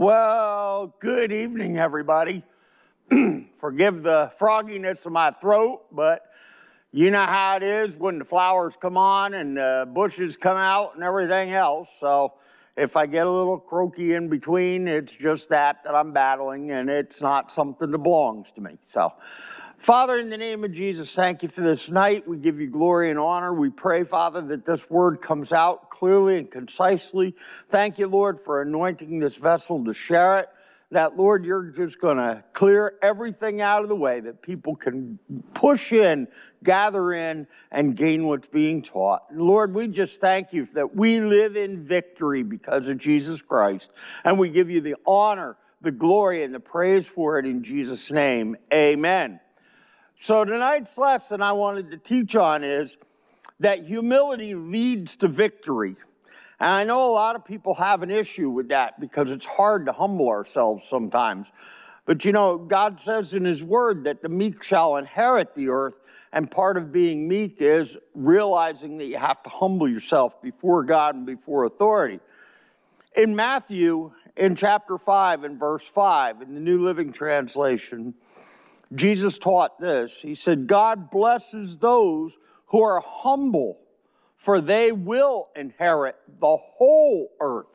Well, good evening, everybody. Forgive the frogginess of my throat, but you know how it is when the flowers come on and the bushes come out and everything else. So if I get a little croaky in between, it's just that that I'm battling and it's not something that belongs to me. So, Father, in the name of Jesus, thank you for this night. We give you glory and honor. We pray, Father, that this word comes out clearly and concisely. Thank you, Lord, for anointing this vessel to share it. That, Lord, you're just going to clear everything out of the way that people can push in, gather in, and gain what's being taught. Lord, we just thank you that we live in victory because of Jesus Christ. And we give you the honor, the glory, and the praise for it in Jesus' name. Amen. So, tonight's lesson I wanted to teach on is that humility leads to victory. And I know a lot of people have an issue with that because it's hard to humble ourselves sometimes. But you know, God says in His Word that the meek shall inherit the earth. And part of being meek is realizing that you have to humble yourself before God and before authority. In Matthew, in chapter 5 and verse 5, in the New Living Translation, Jesus taught this. He said, God blesses those who are humble, for they will inherit the whole earth.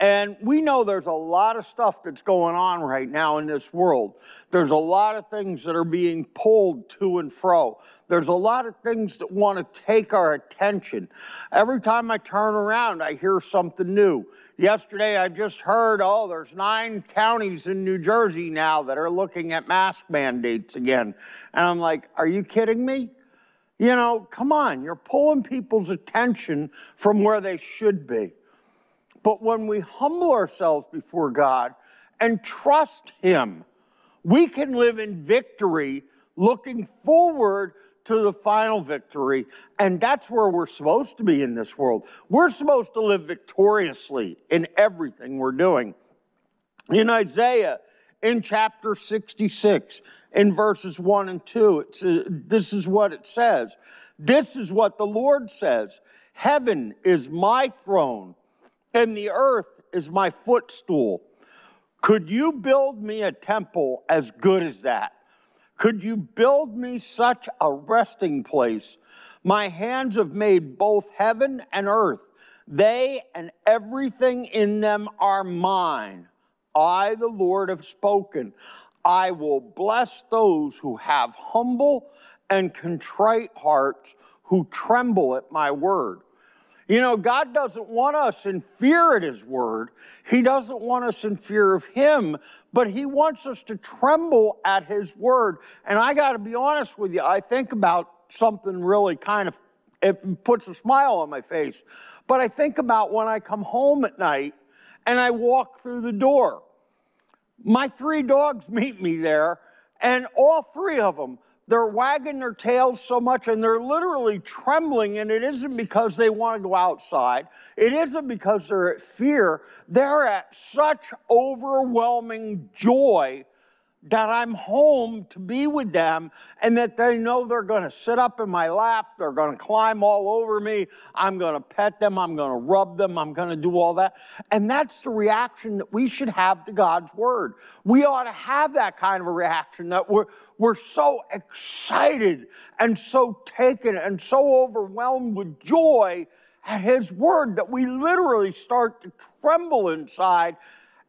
And we know there's a lot of stuff that's going on right now in this world. There's a lot of things that are being pulled to and fro. There's a lot of things that want to take our attention. Every time I turn around, I hear something new. Yesterday, I just heard, oh, there's nine counties in New Jersey now that are looking at mask mandates again. And I'm like, are you kidding me? You know, come on, you're pulling people's attention from where they should be. But when we humble ourselves before God and trust Him, we can live in victory looking forward to the final victory. And that's where we're supposed to be in this world. We're supposed to live victoriously in everything we're doing. In Isaiah, in chapter 66, in verses 1 and 2, it's, uh, this is what it says. This is what the Lord says Heaven is my throne, and the earth is my footstool. Could you build me a temple as good as that? Could you build me such a resting place? My hands have made both heaven and earth. They and everything in them are mine. I, the Lord, have spoken. I will bless those who have humble and contrite hearts who tremble at my word. You know, God doesn't want us in fear at His word. He doesn't want us in fear of Him, but He wants us to tremble at His word. And I got to be honest with you, I think about something really kind of, it puts a smile on my face. But I think about when I come home at night and I walk through the door. My three dogs meet me there, and all three of them, they're wagging their tails so much and they're literally trembling, and it isn't because they want to go outside. It isn't because they're at fear. They're at such overwhelming joy that I'm home to be with them and that they know they're going to sit up in my lap, they're going to climb all over me, I'm going to pet them, I'm going to rub them, I'm going to do all that. And that's the reaction that we should have to God's word. We ought to have that kind of a reaction that we're, we're so excited and so taken and so overwhelmed with joy at His word that we literally start to tremble inside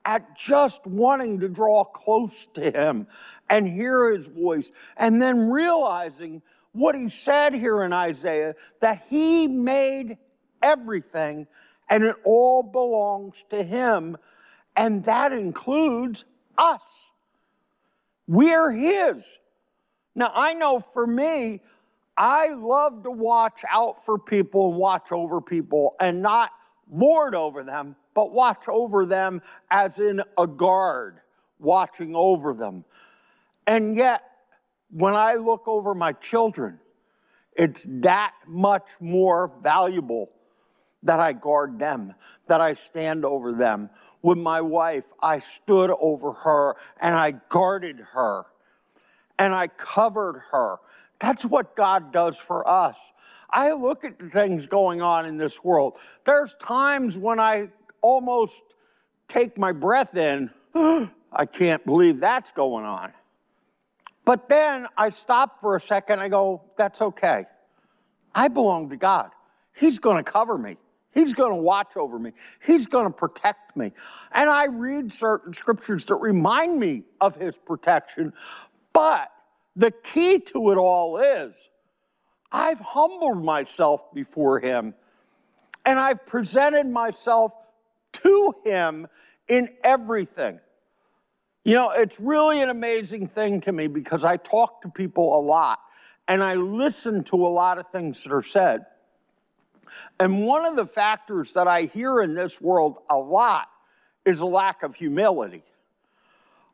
at just wanting to draw close to him and hear his voice, and then realizing what he said here in Isaiah that he made everything and it all belongs to him, and that includes us. We're his. Now, I know for me, I love to watch out for people and watch over people and not lord over them, but watch over them as in a guard watching over them. And yet, when I look over my children, it's that much more valuable that I guard them, that I stand over them. With my wife, I stood over her and I guarded her and I covered her. That's what God does for us. I look at the things going on in this world. There's times when I almost take my breath in, I can't believe that's going on. But then I stop for a second. I go, that's okay. I belong to God. He's going to cover me. He's going to watch over me. He's going to protect me. And I read certain scriptures that remind me of his protection. But the key to it all is I've humbled myself before him and I've presented myself to him in everything. You know, it's really an amazing thing to me because I talk to people a lot and I listen to a lot of things that are said. And one of the factors that I hear in this world a lot is a lack of humility.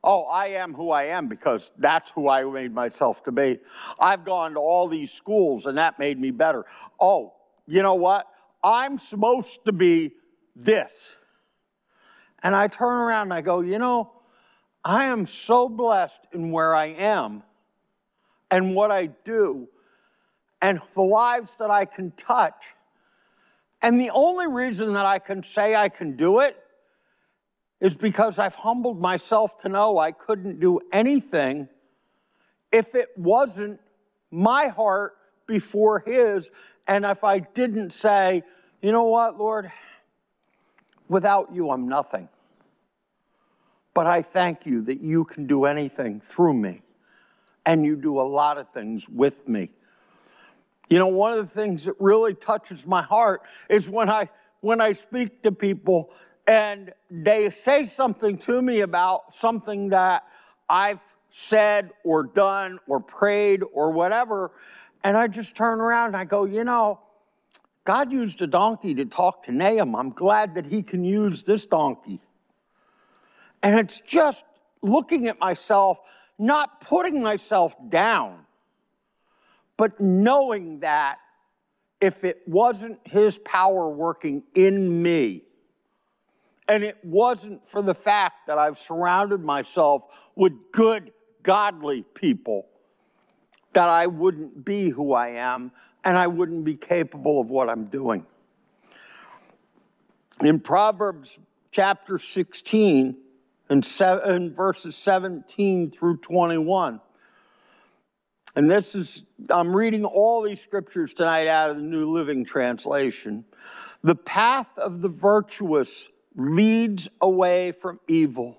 Oh, I am who I am because that's who I made myself to be. I've gone to all these schools and that made me better. Oh, you know what? I'm supposed to be this. And I turn around and I go, you know, I am so blessed in where I am and what I do and the lives that I can touch. And the only reason that I can say I can do it is because I've humbled myself to know I couldn't do anything if it wasn't my heart before His. And if I didn't say, you know what, Lord, without you, I'm nothing. But I thank you that you can do anything through me, and you do a lot of things with me. You know, one of the things that really touches my heart is when I when I speak to people and they say something to me about something that I've said or done or prayed or whatever, and I just turn around and I go, you know, God used a donkey to talk to Nahum. I'm glad that he can use this donkey. And it's just looking at myself, not putting myself down, but knowing that if it wasn't his power working in me, and it wasn't for the fact that I've surrounded myself with good, godly people, that I wouldn't be who I am and I wouldn't be capable of what I'm doing. In Proverbs chapter 16, and, seven, verses 17 through 21. And this is, I'm reading all these scriptures tonight out of the New Living Translation. The path of the virtuous leads away from evil.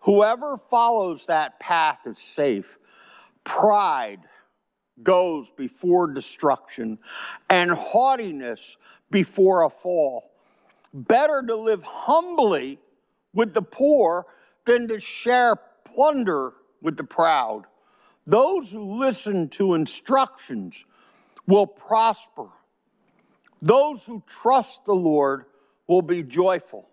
Whoever follows that path is safe. Pride goes before destruction, and haughtiness before a fall. Better to live humbly with the poor than to share plunder with the proud. Those who listen to instructions will prosper. Those who trust the Lord will be joyful.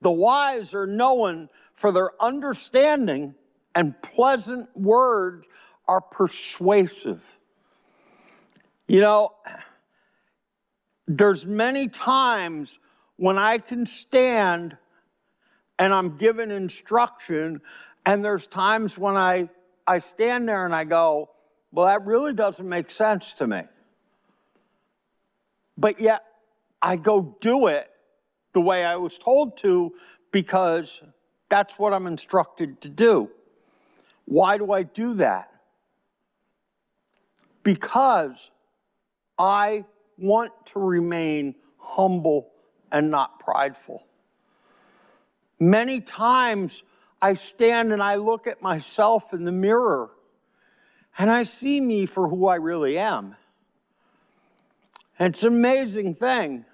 The wise are known for their understanding, and pleasant words are persuasive. You know, there's many times when I can stand and I'm given instruction. And there's times when I, I stand there and I go, well, that really doesn't make sense to me. But yet, I go do it the way I was told to because that's what I'm instructed to do. Why do I do that? Because I want to remain humble and not prideful. Many times I stand and I look at myself in the mirror and I see me for who I really am. It's an amazing thing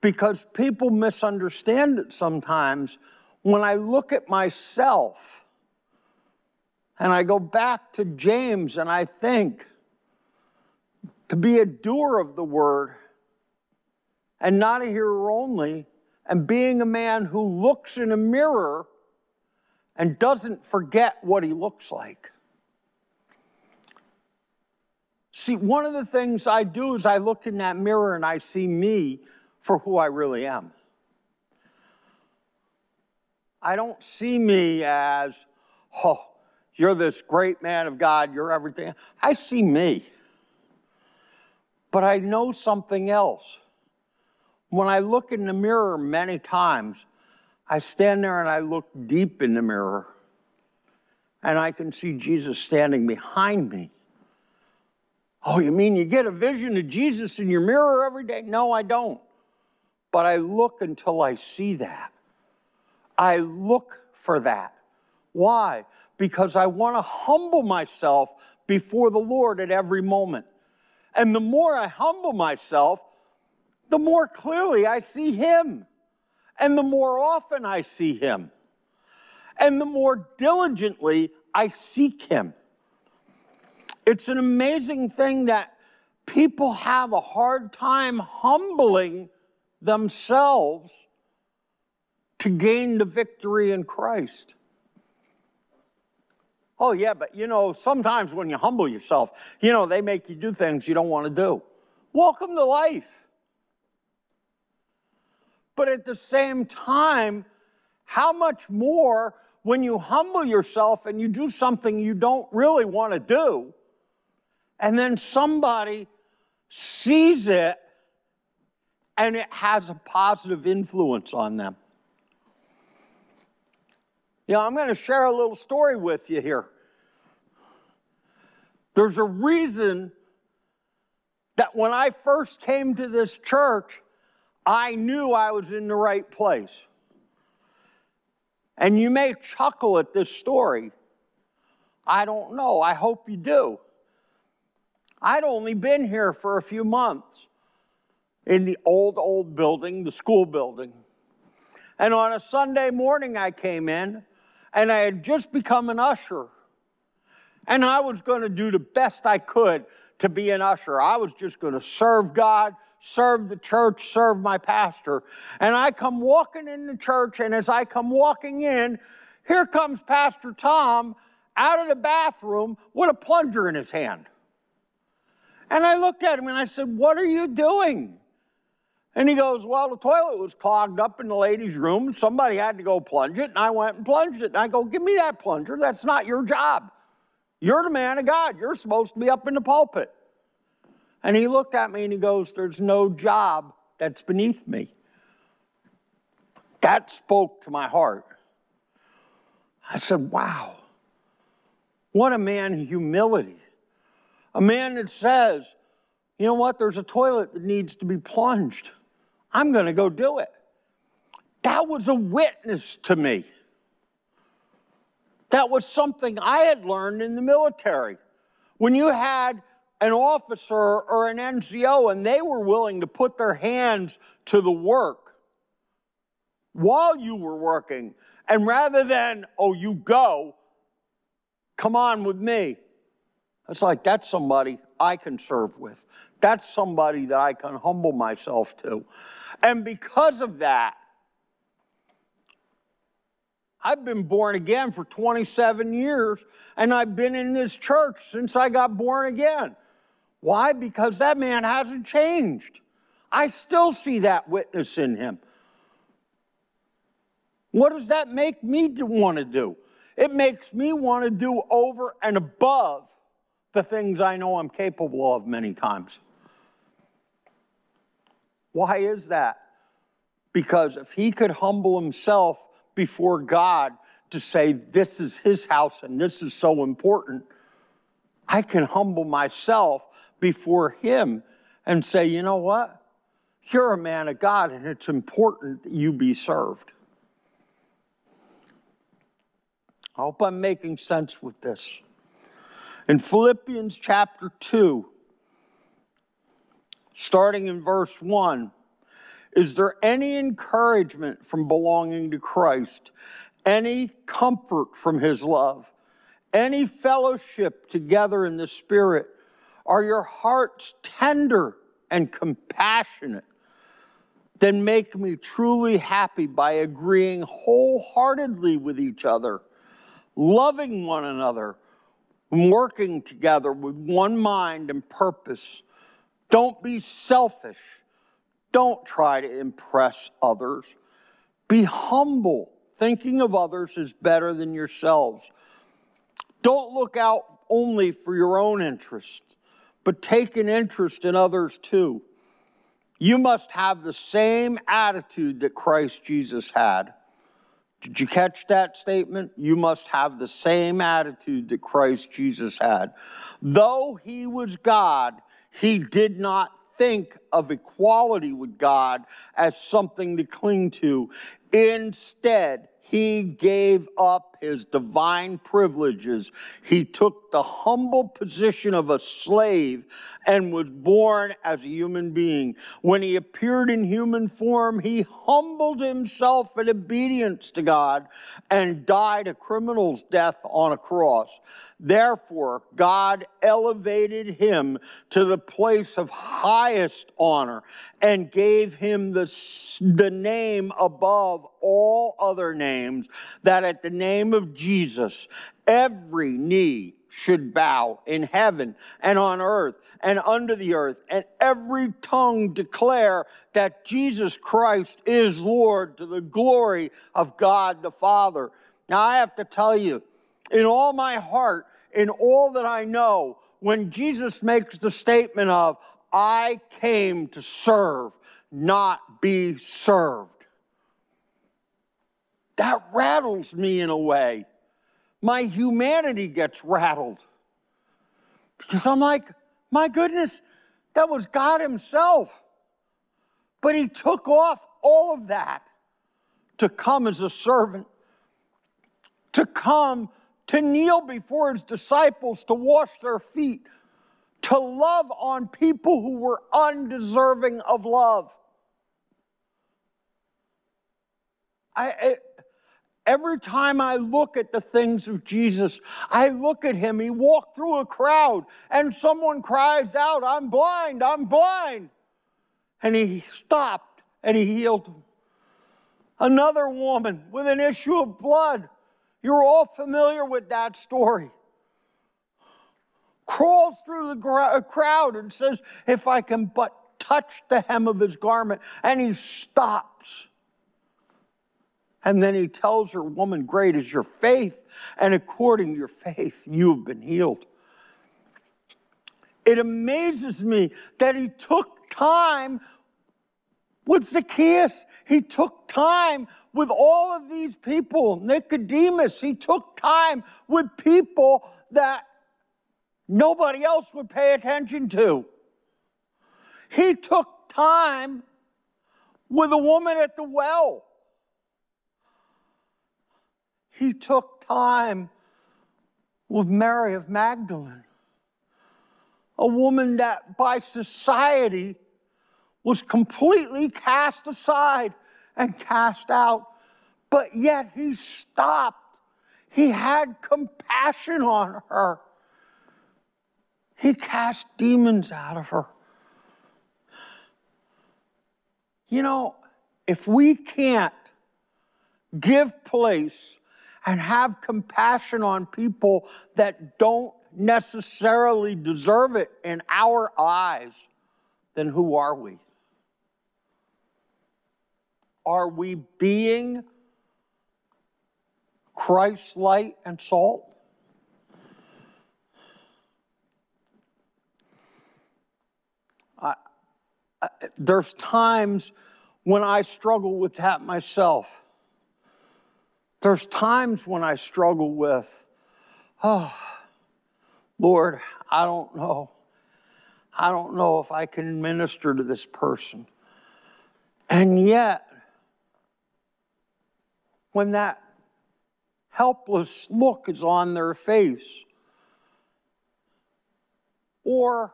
because people misunderstand it sometimes when I look at myself and I go back to James and I think to be a doer of the word and not a hearer only and being a man who looks in a mirror and doesn't forget what he looks like. See, one of the things I do is I look in that mirror and I see me for who I really am. I don't see me as, oh, you're this great man of God, you're everything. I see me. But I know something else when I look in the mirror many times, I stand there and I look deep in the mirror and I can see Jesus standing behind me. Oh, you mean you get a vision of Jesus in your mirror every day? No, I don't. But I look until I see that. I look for that. Why? Because I want to humble myself before the Lord at every moment. And the more I humble myself, the more clearly I see Him. And the more often I see Him. And the more diligently I seek Him. It's an amazing thing that people have a hard time humbling themselves to gain the victory in Christ. Oh, yeah, but you know, sometimes when you humble yourself, you know, they make you do things you don't want to do. Welcome to life. But at the same time, how much more when you humble yourself and you do something you don't really want to do, and then somebody sees it and it has a positive influence on them. You know, I'm going to share a little story with you here. There's a reason that when I first came to this church, I knew I was in the right place. And you may chuckle at this story. I don't know. I hope you do. I'd only been here for a few months in the old, old building, the school building. And on a Sunday morning, I came in and I had just become an usher. And I was going to do the best I could to be an usher. I was just going to serve God, serve the church, serve my pastor. And I come walking in the church, and as I come walking in, here comes Pastor Tom out of the bathroom with a plunger in his hand. And I looked at him and I said, What are you doing? And he goes, Well, the toilet was clogged up in the ladies' room. And Somebody had to go plunge it, and I went and plunged it. And I go, Give me that plunger. That's not your job. You're the man of God. You're supposed to be up in the pulpit. And he looked at me and he goes, There's no job that's beneath me. That spoke to my heart. I said, Wow, what a man of humility. A man that says, You know what? There's a toilet that needs to be plunged. I'm going to go do it. That was a witness to me. That was something I had learned in the military. When you had an officer or an NCO and they were willing to put their hands to the work while you were working, and rather than, oh, you go, come on with me. It's like that's somebody I can serve with. That's somebody that I can humble myself to. And because of that, I've been born again for 27 years, and I've been in this church since I got born again. Why? Because that man hasn't changed. I still see that witness in him. What does that make me want to do? It makes me want to do over and above the things I know I'm capable of many times. Why is that? Because if he could humble himself before God to say, This is his house and this is so important, I can humble myself before him and say, You know what? You're a man of God and it's important that you be served. I hope I'm making sense with this. In Philippians chapter 2, starting in verse 1, is there any encouragement from belonging to Christ? Any comfort from his love? Any fellowship together in the Spirit? Are your hearts tender and compassionate? Then make me truly happy by agreeing wholeheartedly with each other, loving one another, working together with one mind and purpose. Don't be selfish don't try to impress others. Be humble. Thinking of others is better than yourselves. Don't look out only for your own interest, but take an interest in others too. You must have the same attitude that Christ Jesus had. Did you catch that statement? You must have the same attitude that Christ Jesus had. Though he was God, he did not think of equality with God as something to cling to. Instead, he gave up his divine privileges. He took the humble position of a slave and was born as a human being. When he appeared in human form, he humbled himself in obedience to God and died a criminal's death on a cross. Therefore, God elevated him to the place of highest honor and gave him the, the name above all other names, that at the name of Jesus, every knee should bow in heaven and on earth and under the earth, and every tongue declare that Jesus Christ is Lord to the glory of God the Father. Now, I have to tell you, in all my heart, in all that I know, when Jesus makes the statement of, I came to serve, not be served. That rattles me in a way. My humanity gets rattled. Because I'm like, my goodness, that was God Himself. But He took off all of that to come as a servant, to come to kneel before his disciples, to wash their feet, to love on people who were undeserving of love. I, every time I look at the things of Jesus, I look at him. He walked through a crowd, and someone cries out, I'm blind, I'm blind. And he stopped and he healed them. Another woman with an issue of blood you're all familiar with that story. Crawls through the uh, crowd and says, If I can but touch the hem of his garment. And he stops. And then he tells her, Woman, great is your faith. And according to your faith, you have been healed. It amazes me that he took time with Zacchaeus. He took time with all of these people. Nicodemus, he took time with people that nobody else would pay attention to. He took time with a woman at the well. He took time with Mary of Magdalene, a woman that by society was completely cast aside and cast out. But yet he stopped. He had compassion on her. He cast demons out of her. You know, if we can't give place and have compassion on people that don't necessarily deserve it in our eyes, then who are we? Are we being Christ's light and salt? I, I, there's times when I struggle with that myself. There's times when I struggle with, oh, Lord, I don't know. I don't know if I can minister to this person. And yet, when that helpless look is on their face. Or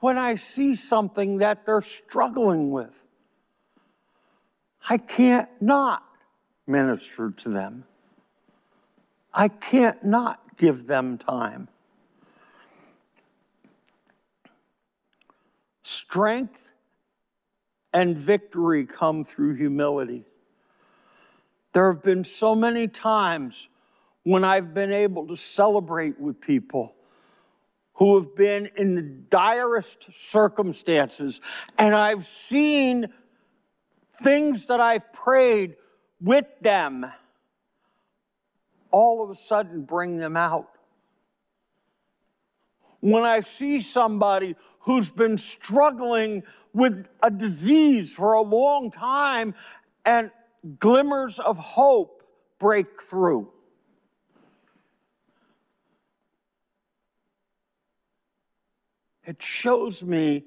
when I see something that they're struggling with, I can't not minister to them. I can't not give them time. Strength and victory come through humility. There have been so many times when I've been able to celebrate with people who have been in the direst circumstances, and I've seen things that I've prayed with them all of a sudden bring them out. When I see somebody who's been struggling with a disease for a long time and glimmers of hope break through. It shows me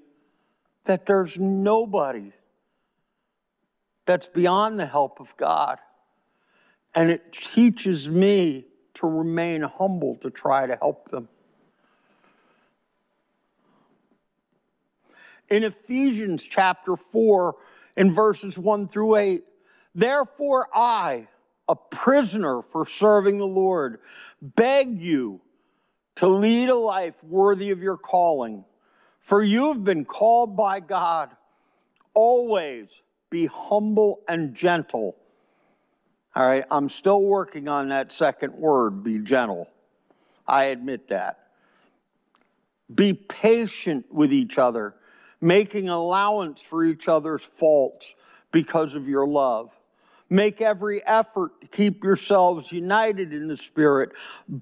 that there's nobody that's beyond the help of God. And it teaches me to remain humble to try to help them. In Ephesians chapter 4, in verses 1 through 8, therefore I, a prisoner for serving the Lord, beg you to lead a life worthy of your calling. For you have been called by God. Always be humble and gentle. All right, I'm still working on that second word, be gentle. I admit that. Be patient with each other, making allowance for each other's faults because of your love. Make every effort to keep yourselves united in the Spirit,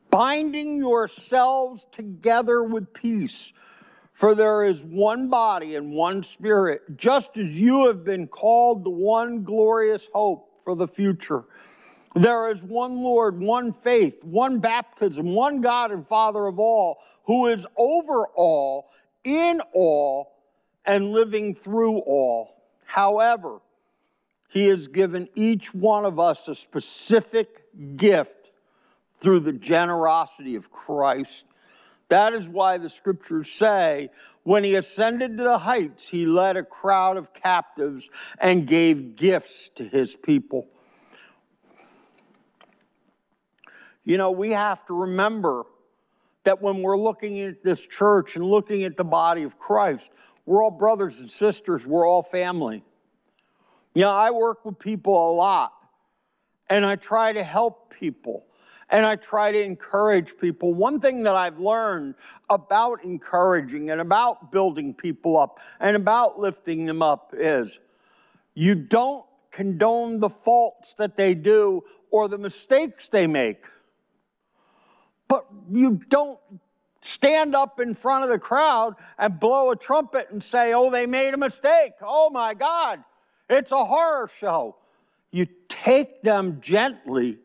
binding yourselves together with peace. For there is one body and one Spirit, just as you have been called to one glorious hope for the future. There is one Lord, one faith, one baptism, one God and Father of all, who is over all, in all, and living through all. However, he has given each one of us a specific gift through the generosity of Christ. That is why the scriptures say, when he ascended to the heights, he led a crowd of captives and gave gifts to his people. You know, we have to remember that when we're looking at this church and looking at the body of Christ, we're all brothers and sisters, we're all family. You know, I work with people a lot, and I try to help people and I try to encourage people. One thing that I've learned about encouraging and about building people up and about lifting them up is you don't condone the faults that they do or the mistakes they make, but you don't stand up in front of the crowd and blow a trumpet and say, oh, they made a mistake. Oh my God, it's a horror show. You take them gently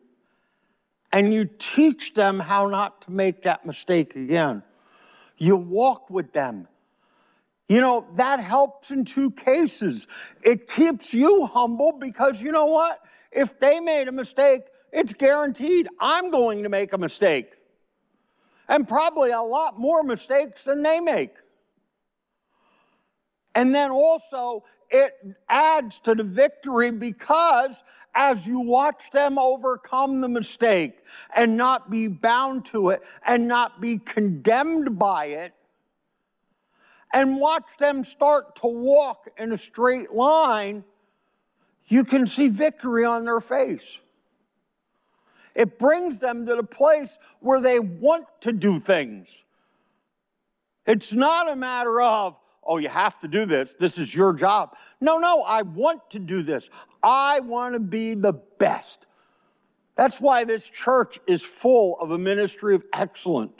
and you teach them how not to make that mistake again. You walk with them. You know, that helps in two cases. It keeps you humble because you know what? If they made a mistake, it's guaranteed I'm going to make a mistake. And probably a lot more mistakes than they make. And then also, it adds to the victory because as you watch them overcome the mistake and not be bound to it and not be condemned by it, and watch them start to walk in a straight line, you can see victory on their face. It brings them to the place where they want to do things. It's not a matter of, oh, you have to do this. This is your job. No, no, I want to do this. I want to be the best. That's why this church is full of a ministry of excellence.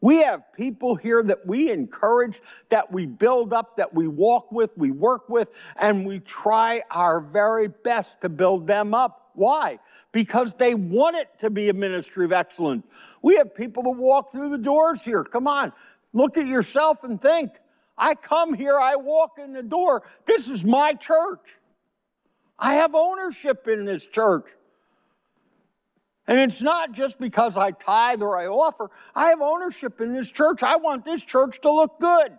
We have people here that we encourage, that we build up, that we walk with, we work with, and we try our very best to build them up. Why? Because they want it to be a ministry of excellence. We have people that walk through the doors here. Come on, look at yourself and think. I come here, I walk in the door. This is my church. I have ownership in this church. And it's not just because I tithe or I offer. I have ownership in this church. I want this church to look good.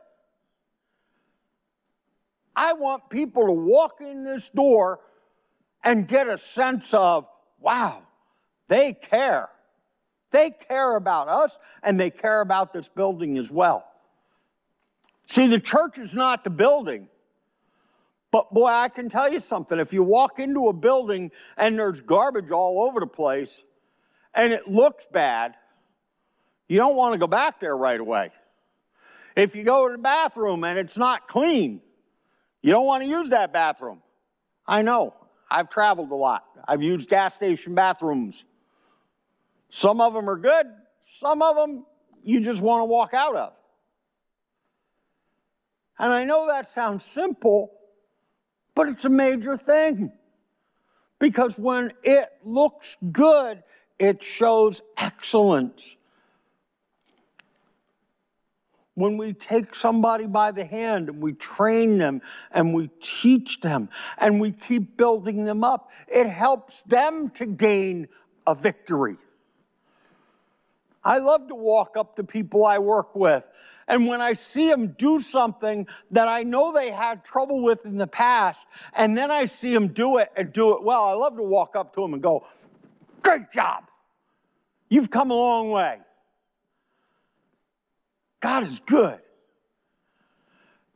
I want people to walk in this door and get a sense of, wow, they care. They care about us and they care about this building as well. See, the church is not the building. But boy, I can tell you something. If you walk into a building and there's garbage all over the place and it looks bad, you don't want to go back there right away. If you go to the bathroom and it's not clean, you don't want to use that bathroom. I know. I've traveled a lot. I've used gas station bathrooms. Some of them are good, some of them you just want to walk out of. And I know that sounds simple, but it's a major thing. Because when it looks good, it shows excellence. When we take somebody by the hand and we train them and we teach them and we keep building them up, it helps them to gain a victory. I love to walk up to people I work with. And when I see them do something that I know they had trouble with in the past, and then I see them do it and do it well, I love to walk up to them and go, Great job. You've come a long way. God is good.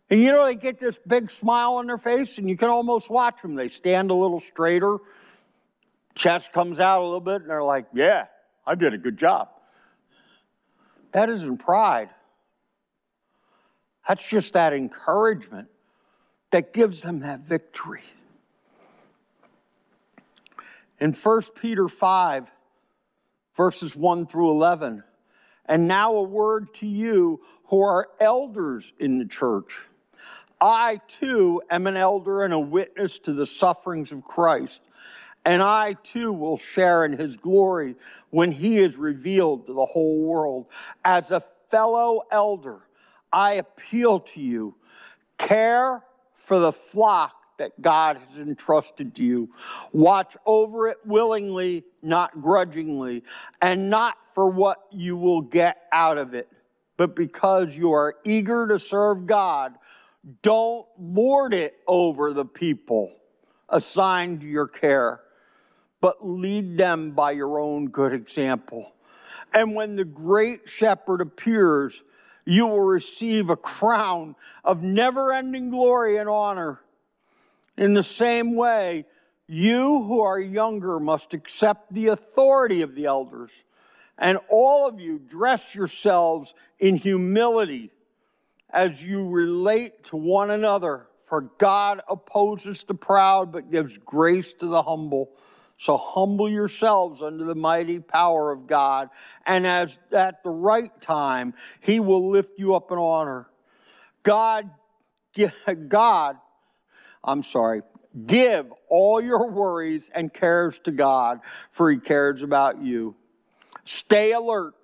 And you know, they get this big smile on their face, and you can almost watch them. They stand a little straighter, chest comes out a little bit, and they're like, Yeah, I did a good job. That isn't pride. That's just that encouragement that gives them that victory. In 1 Peter 5, verses 1 through 11, and now a word to you who are elders in the church. I too am an elder and a witness to the sufferings of Christ, and I too will share in his glory when he is revealed to the whole world. As a fellow elder, I appeal to you care for the flock that God has entrusted to you. Watch over it willingly, not grudgingly, and not for what you will get out of it, but because you are eager to serve God. Don't lord it over the people assigned to your care, but lead them by your own good example. And when the great shepherd appears, you will receive a crown of never ending glory and honor. In the same way, you who are younger must accept the authority of the elders. And all of you dress yourselves in humility as you relate to one another. For God opposes the proud, but gives grace to the humble. So humble yourselves under the mighty power of God, and as at the right time, He will lift you up in honor. God, God, I'm sorry, give all your worries and cares to God, for He cares about you. Stay alert.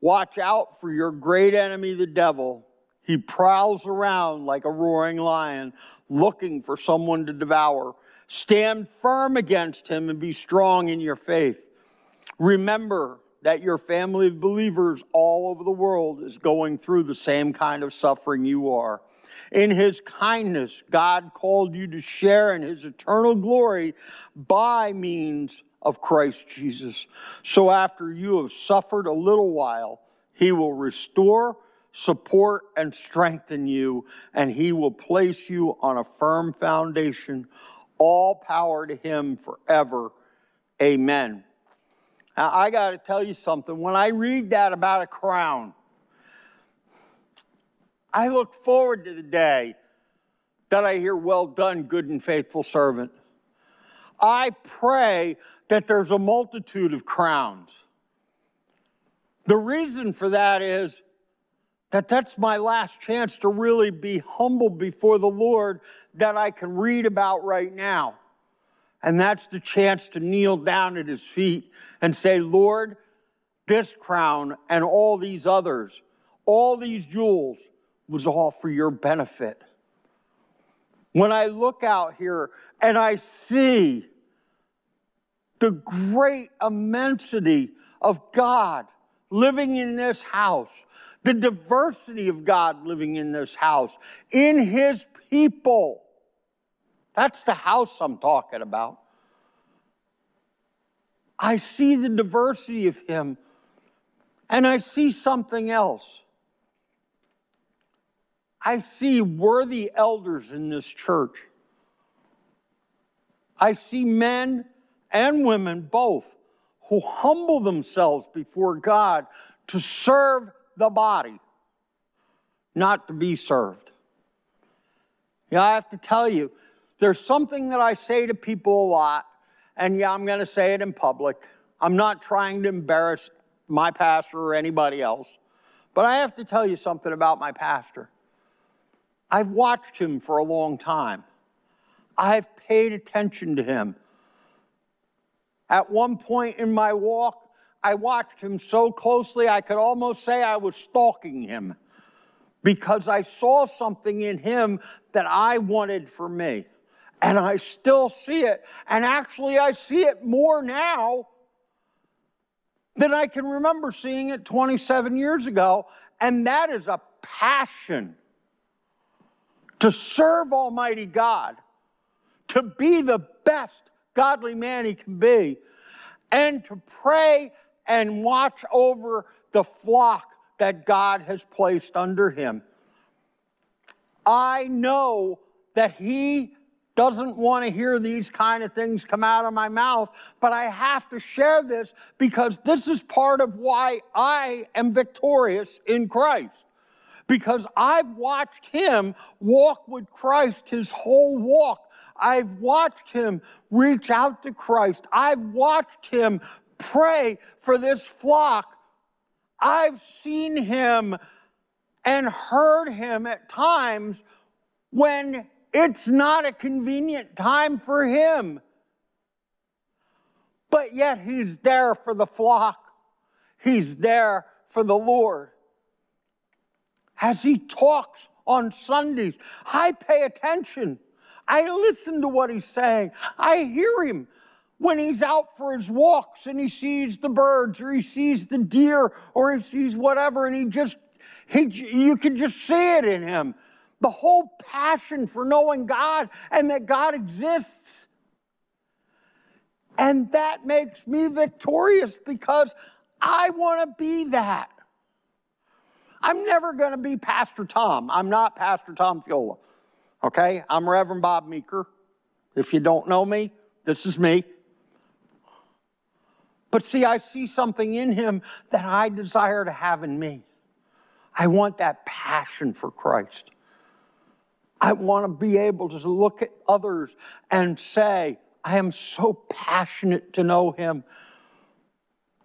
Watch out for your great enemy, the devil. He prowls around like a roaring lion, looking for someone to devour. Stand firm against him and be strong in your faith. Remember that your family of believers all over the world is going through the same kind of suffering you are. In his kindness, God called you to share in his eternal glory by means of Christ Jesus. So after you have suffered a little while, he will restore, support, and strengthen you, and he will place you on a firm foundation all power to him forever. Amen. Now, I got to tell you something. When I read that about a crown, I look forward to the day that I hear, Well done, good and faithful servant. I pray that there's a multitude of crowns. The reason for that is that that's my last chance to really be humble before the Lord that I can read about right now. And that's the chance to kneel down at his feet and say, Lord, this crown and all these others, all these jewels was all for your benefit. When I look out here and I see the great immensity of God living in this house, the diversity of God living in this house, in His people. That's the house I'm talking about. I see the diversity of Him, and I see something else. I see worthy elders in this church. I see men and women both who humble themselves before God to serve the body, not to be served. Yeah, I have to tell you, there's something that I say to people a lot, and yeah, I'm going to say it in public. I'm not trying to embarrass my pastor or anybody else, but I have to tell you something about my pastor. I've watched him for a long time. I've paid attention to him. At one point in my walk, I watched him so closely I could almost say I was stalking him because I saw something in him that I wanted for me. And I still see it. And actually, I see it more now than I can remember seeing it 27 years ago. And that is a passion to serve Almighty God, to be the best godly man he can be, and to pray and watch over the flock that God has placed under him. I know that he doesn't want to hear these kind of things come out of my mouth, but I have to share this because this is part of why I am victorious in Christ. Because I've watched him walk with Christ his whole walk. I've watched him reach out to Christ. I've watched him pray for this flock. I've seen him and heard him at times when it's not a convenient time for him. But yet he's there for the flock, he's there for the Lord. As he talks on Sundays, I pay attention. I listen to what he's saying. I hear him when he's out for his walks and he sees the birds or he sees the deer or he sees whatever and he just he you can just see it in him the whole passion for knowing God and that God exists. And that makes me victorious because I want to be that. I'm never going to be Pastor Tom. I'm not Pastor Tom Fiola. Okay? I'm Reverend Bob Meeker. If you don't know me, this is me. But see, I see something in him that I desire to have in me. I want that passion for Christ. I want to be able to look at others and say, I am so passionate to know him.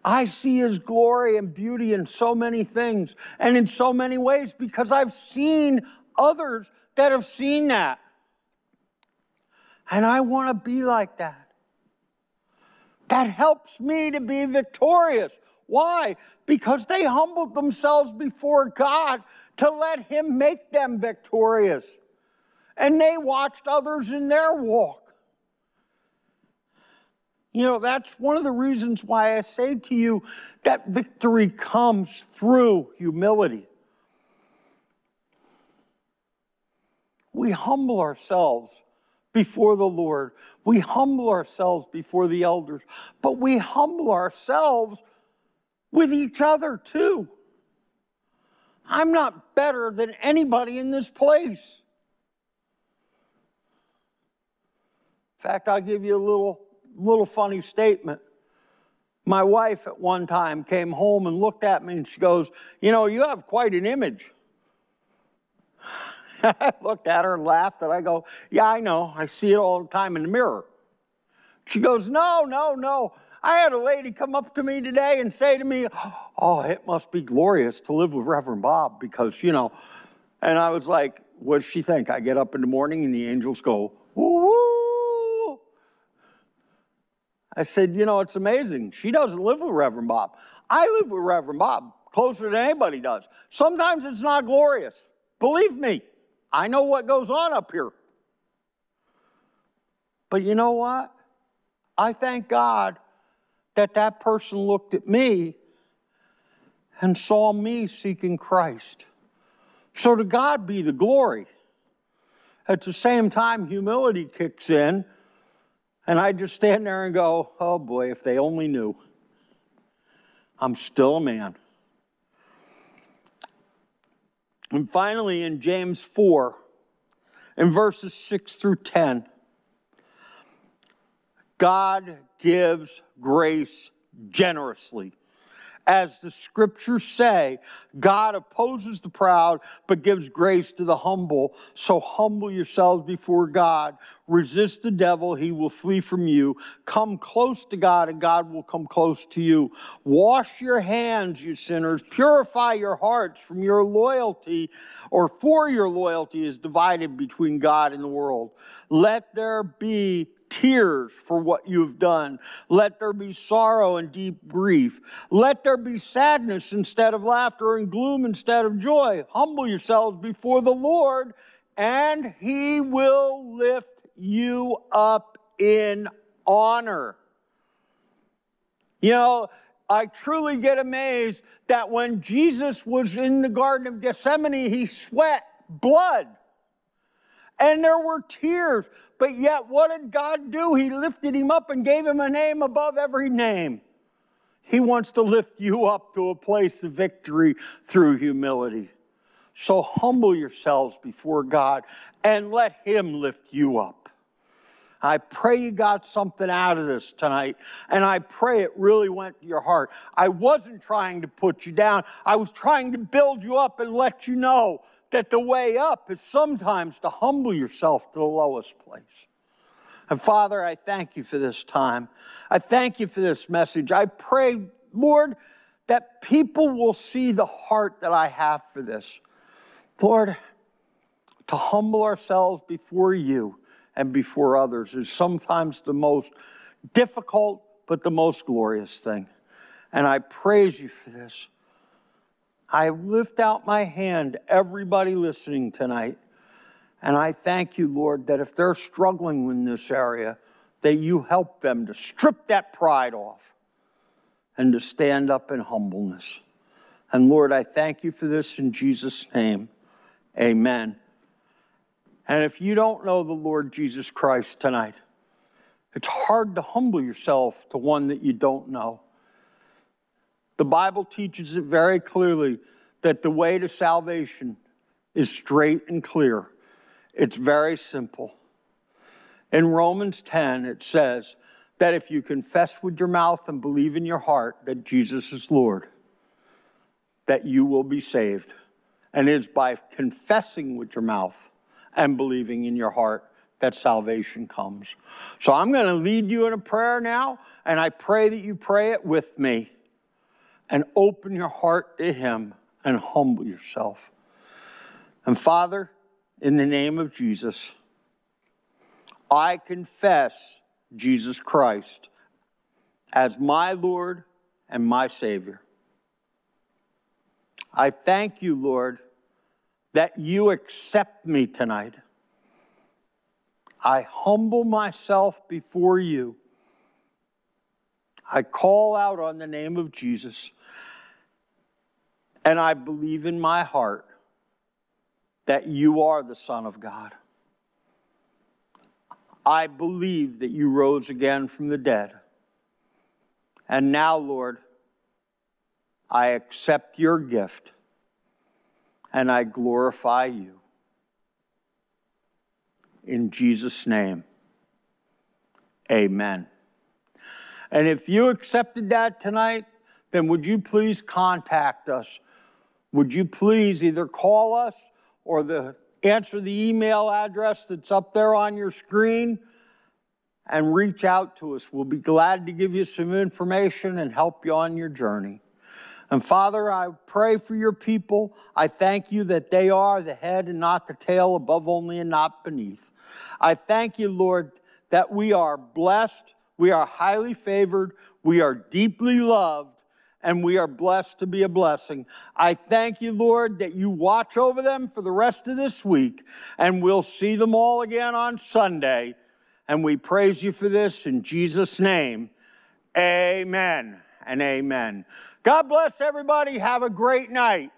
I see his glory and beauty in so many things and in so many ways because I've seen others that have seen that. And I want to be like that. That helps me to be victorious. Why? Because they humbled themselves before God to let Him make them victorious and they watched others in their walk. You know, that's one of the reasons why I say to you that victory comes through humility. We humble ourselves before the Lord. We humble ourselves before the elders, but we humble ourselves with each other too. I'm not better than anybody in this place. In fact, I'll give you a little, little funny statement. My wife at one time came home and looked at me and she goes, You know, you have quite an image. I looked at her and laughed and I go, Yeah, I know. I see it all the time in the mirror. She goes, No, no, no. I had a lady come up to me today and say to me, Oh, it must be glorious to live with Reverend Bob because, you know, and I was like, What does she think? I get up in the morning and the angels go, Woo. I said, You know, it's amazing. She doesn't live with Reverend Bob. I live with Reverend Bob closer than anybody does. Sometimes it's not glorious. Believe me, I know what goes on up here. But you know what? I thank God that that person looked at me and saw me seeking Christ. So to God be the glory. At the same time, humility kicks in and I just stand there and go, oh boy, if they only knew. I'm still a man. And finally, in James 4, in verses 6 through 10, God gives grace generously as the scriptures say, God opposes the proud, but gives grace to the humble. So humble yourselves before God. Resist the devil, he will flee from you. Come close to God, and God will come close to you. Wash your hands, you sinners. Purify your hearts from your loyalty, or for your loyalty is divided between God and the world. Let there be tears for what you have done. Let there be sorrow and deep grief. Let there be sadness instead of laughter and gloom instead of joy. Humble yourselves before the Lord, and he will lift you up in honor. You know, I truly get amazed that when Jesus was in the Garden of Gethsemane, he sweat blood and there were tears. But yet, what did God do? He lifted him up and gave him a name above every name. He wants to lift you up to a place of victory through humility. So humble yourselves before God and let Him lift you up. I pray you got something out of this tonight, and I pray it really went to your heart. I wasn't trying to put you down, I was trying to build you up and let you know that the way up is sometimes to humble yourself to the lowest place. And Father, I thank you for this time. I thank you for this message. I pray, Lord, that people will see the heart that I have for this. Lord, to humble ourselves before you and before others is sometimes the most difficult, but the most glorious thing. And I praise you for this. I lift out my hand, everybody listening tonight, and I thank you, Lord, that if they're struggling in this area, that you help them to strip that pride off and to stand up in humbleness. And Lord, I thank you for this in Jesus' name. Amen. And if you don't know the Lord Jesus Christ tonight, it's hard to humble yourself to one that you don't know. The Bible teaches it very clearly that the way to salvation is straight and clear. It's very simple. In Romans 10, it says that if you confess with your mouth and believe in your heart that Jesus is Lord, that you will be saved. And it is by confessing with your mouth and believing in your heart that salvation comes. So I'm going to lead you in a prayer now, and I pray that you pray it with me and open your heart to Him and humble yourself. And Father, in the name of Jesus, I confess Jesus Christ as my Lord and my Savior. I thank you, Lord, that you accept me tonight. I humble myself before you. I call out on the name of Jesus. And I believe in my heart that you are the Son of God. I believe that you rose again from the dead. And now, Lord, I accept your gift and I glorify you. In Jesus' name, amen. And if you accepted that tonight, then would you please contact us? Would you please either call us or the, answer the email address that's up there on your screen and reach out to us. We'll be glad to give you some information and help you on your journey. And Father, I pray for your people. I thank you that they are the head and not the tail, above only and not beneath. I thank you, Lord, that we are blessed, we are highly favored, we are deeply loved, and we are blessed to be a blessing. I thank you, Lord, that you watch over them for the rest of this week, and we'll see them all again on Sunday. And we praise you for this in Jesus' name. Amen and amen. God bless everybody. Have a great night.